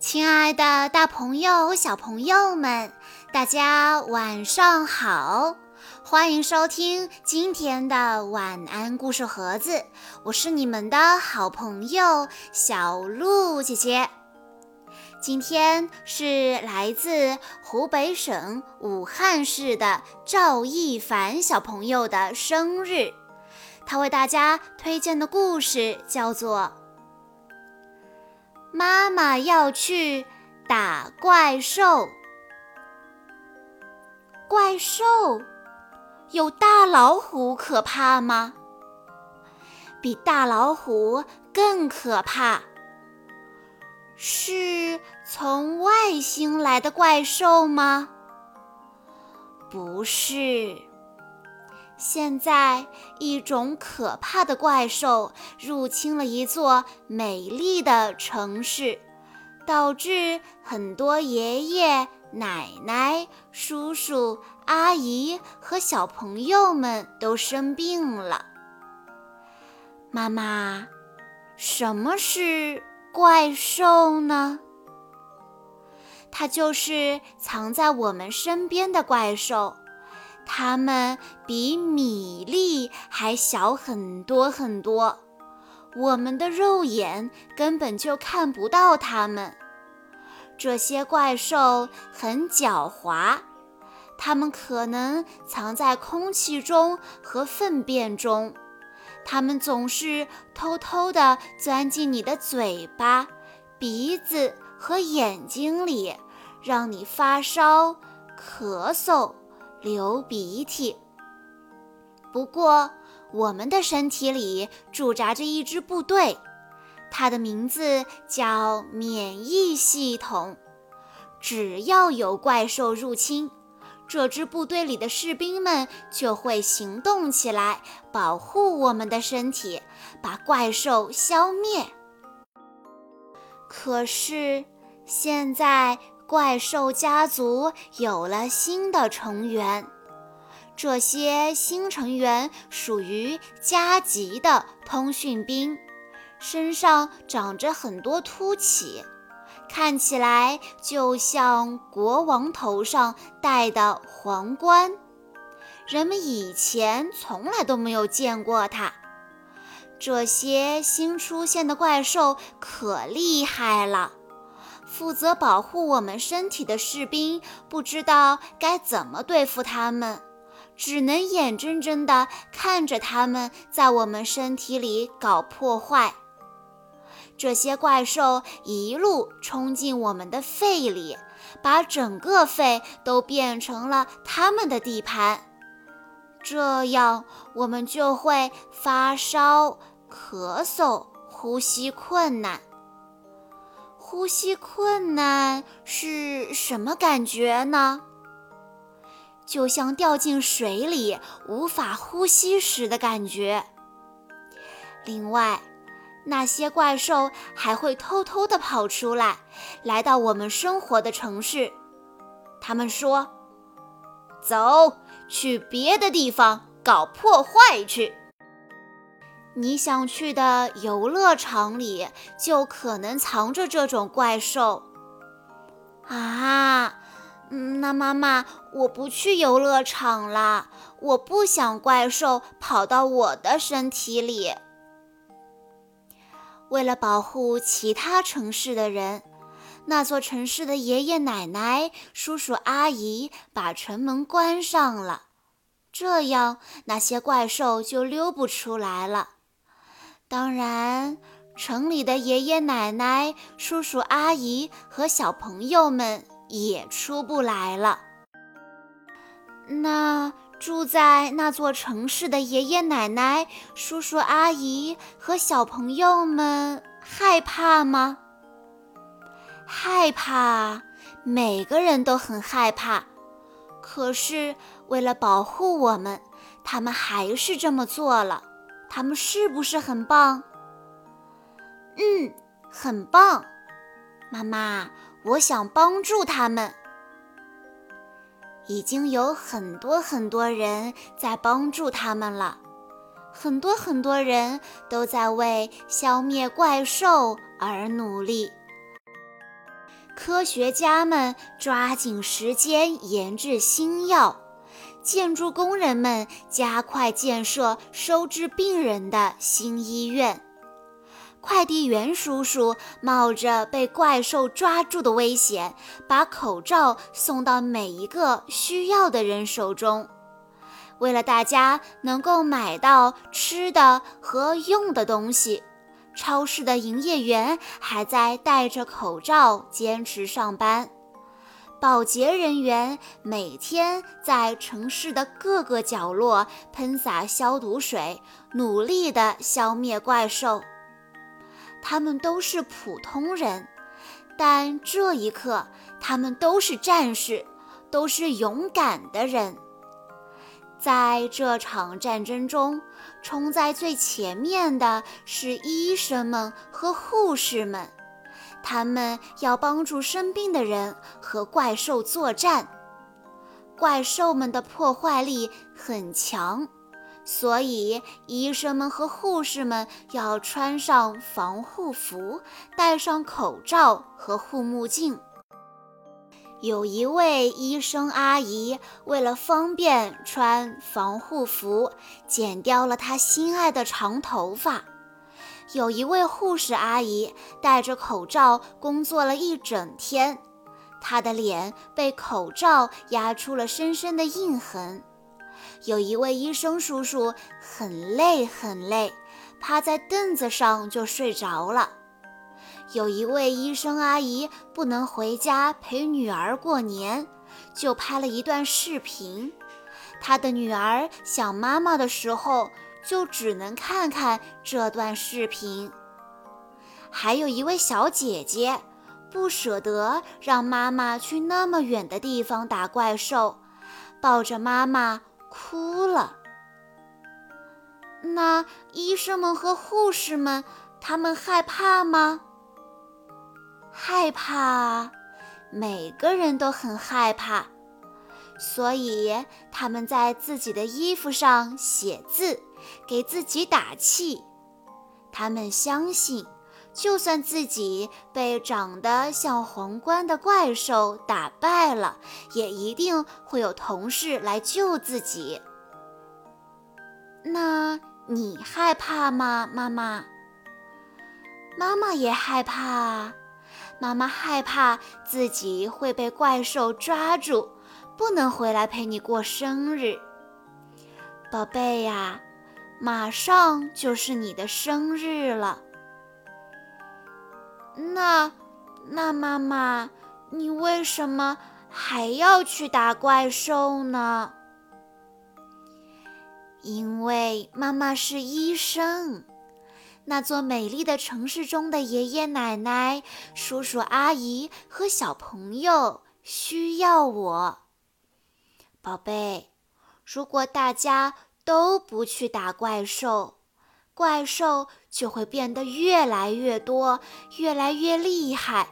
亲爱的，大朋友、小朋友们，大家晚上好！欢迎收听今天的晚安故事盒子，我是你们的好朋友小鹿姐姐。今天是来自湖北省武汉市的赵一凡小朋友的生日，他为大家推荐的故事叫做。妈妈要去打怪兽。怪兽有大老虎可怕吗？比大老虎更可怕，是从外星来的怪兽吗？不是。现在，一种可怕的怪兽入侵了一座美丽的城市，导致很多爷爷奶奶、叔叔阿姨和小朋友们都生病了。妈妈，什么是怪兽呢？它就是藏在我们身边的怪兽。它们比米粒还小很多很多，我们的肉眼根本就看不到它们。这些怪兽很狡猾，它们可能藏在空气中和粪便中，它们总是偷偷地钻进你的嘴巴、鼻子和眼睛里，让你发烧、咳嗽。流鼻涕。不过，我们的身体里驻扎着一支部队，它的名字叫免疫系统。只要有怪兽入侵，这支部队里的士兵们就会行动起来，保护我们的身体，把怪兽消灭。可是，现在。怪兽家族有了新的成员，这些新成员属于加级的通讯兵，身上长着很多凸起，看起来就像国王头上戴的皇冠。人们以前从来都没有见过它。这些新出现的怪兽可厉害了。负责保护我们身体的士兵不知道该怎么对付他们，只能眼睁睁地看着他们在我们身体里搞破坏。这些怪兽一路冲进我们的肺里，把整个肺都变成了他们的地盘，这样我们就会发烧、咳嗽、呼吸困难。呼吸困难是什么感觉呢？就像掉进水里无法呼吸时的感觉。另外，那些怪兽还会偷偷地跑出来，来到我们生活的城市。他们说：“走去别的地方搞破坏去。”你想去的游乐场里就可能藏着这种怪兽啊！嗯，那妈妈，我不去游乐场了，我不想怪兽跑到我的身体里。为了保护其他城市的人，那座城市的爷爷奶奶、叔叔阿姨把城门关上了，这样那些怪兽就溜不出来了。当然，城里的爷爷奶奶、叔叔阿姨和小朋友们也出不来了。那住在那座城市的爷爷奶奶、叔叔阿姨和小朋友们害怕吗？害怕，每个人都很害怕。可是为了保护我们，他们还是这么做了。他们是不是很棒？嗯，很棒。妈妈，我想帮助他们。已经有很多很多人在帮助他们了，很多很多人都在为消灭怪兽而努力。科学家们抓紧时间研制新药，建筑工人们加快建设收治病人的新医院。快递员叔叔冒着被怪兽抓住的危险，把口罩送到每一个需要的人手中。为了大家能够买到吃的和用的东西，超市的营业员还在戴着口罩坚持上班。保洁人员每天在城市的各个角落喷洒消毒水，努力地消灭怪兽。他们都是普通人，但这一刻，他们都是战士，都是勇敢的人。在这场战争中，冲在最前面的是医生们和护士们，他们要帮助生病的人和怪兽作战。怪兽们的破坏力很强。所以，医生们和护士们要穿上防护服，戴上口罩和护目镜。有一位医生阿姨为了方便穿防护服，剪掉了她心爱的长头发。有一位护士阿姨戴着口罩工作了一整天，她的脸被口罩压出了深深的印痕。有一位医生叔叔很累很累，趴在凳子上就睡着了。有一位医生阿姨不能回家陪女儿过年，就拍了一段视频。她的女儿想妈妈的时候，就只能看看这段视频。还有一位小姐姐不舍得让妈妈去那么远的地方打怪兽，抱着妈妈。哭了。那医生们和护士们，他们害怕吗？害怕啊，每个人都很害怕，所以他们在自己的衣服上写字，给自己打气。他们相信。就算自己被长得像皇冠的怪兽打败了，也一定会有同事来救自己。那你害怕吗，妈妈？妈妈也害怕啊，妈妈害怕自己会被怪兽抓住，不能回来陪你过生日。宝贝呀，马上就是你的生日了。那，那妈妈，你为什么还要去打怪兽呢？因为妈妈是医生，那座美丽的城市中的爷爷奶奶、叔叔阿姨和小朋友需要我。宝贝，如果大家都不去打怪兽，怪兽就会变得越来越多，越来越厉害，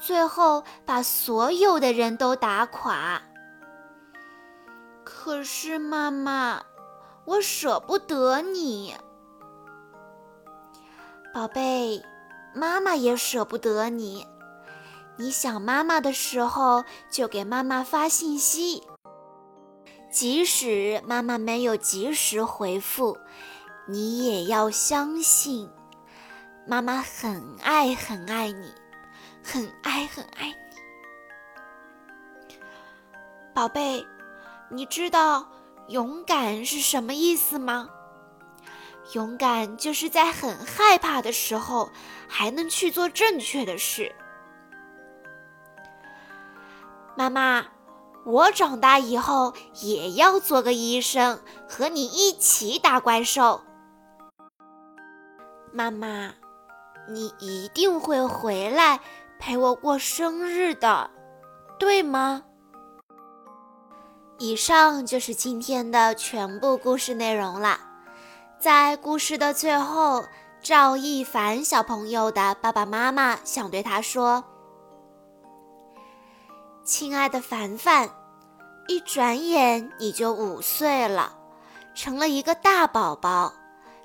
最后把所有的人都打垮。可是妈妈，我舍不得你，宝贝，妈妈也舍不得你。你想妈妈的时候，就给妈妈发信息，即使妈妈没有及时回复。你也要相信，妈妈很爱很爱你，很爱很爱你，宝贝。你知道勇敢是什么意思吗？勇敢就是在很害怕的时候，还能去做正确的事。妈妈，我长大以后也要做个医生，和你一起打怪兽。妈妈，你一定会回来陪我过生日的，对吗？以上就是今天的全部故事内容了。在故事的最后，赵一凡小朋友的爸爸妈妈想对他说：“亲爱的凡凡，一转眼你就五岁了，成了一个大宝宝。”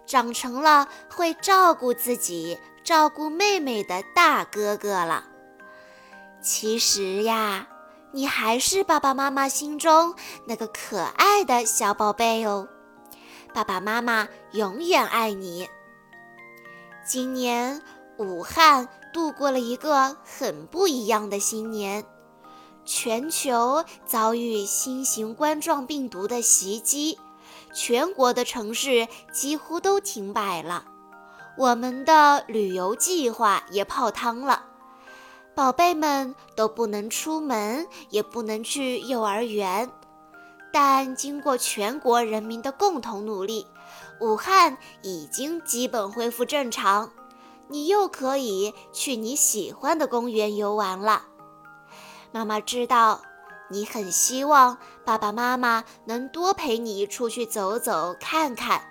长成了会照顾自己、照顾妹妹的大哥哥了。其实呀，你还是爸爸妈妈心中那个可爱的小宝贝哦。爸爸妈妈永远爱你。今年武汉度过了一个很不一样的新年，全球遭遇新型冠状病毒的袭击，全国的城市几乎都停摆了，我们的旅游计划也泡汤了。宝贝们都不能出门，也不能去幼儿园，但经过全国人民的共同努力，武汉已经基本恢复正常。你又可以去你喜欢的公园游玩了。妈妈知道你很希望爸爸妈妈能多陪你出去走走看看，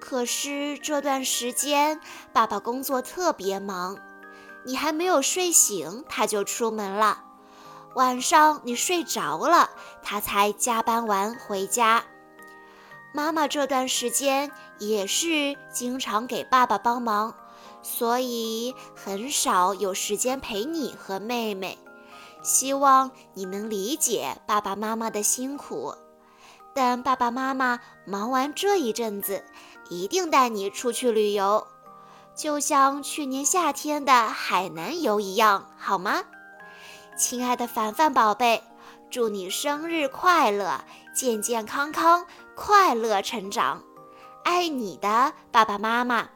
可是这段时间爸爸工作特别忙。你还没有睡醒，他就出门了。晚上你睡着了，他才加班完回家。妈妈这段时间也是经常给爸爸帮忙，所以很少有时间陪你和妹妹。希望你能理解爸爸妈妈的辛苦。等爸爸妈妈忙完这一阵子，一定带你出去旅游。就像去年夏天的海南游一样，好吗？亲爱的凡凡宝贝，祝你生日快乐，健健康康，快乐成长，爱你的爸爸妈妈。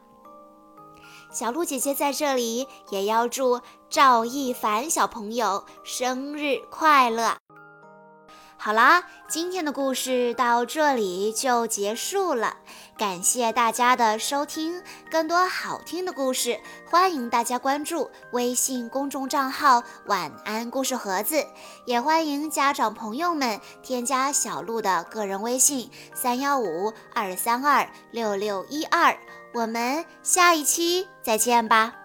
小鹿姐姐在这里也要祝赵一凡小朋友生日快乐。好啦，今天的故事到这里就结束了，感谢大家的收听。更多好听的故事，欢迎大家关注微信公众账号“晚安故事盒子”，也欢迎家长朋友们添加小鹿的个人微信：三幺五二三二六六一二。我们下一期再见吧。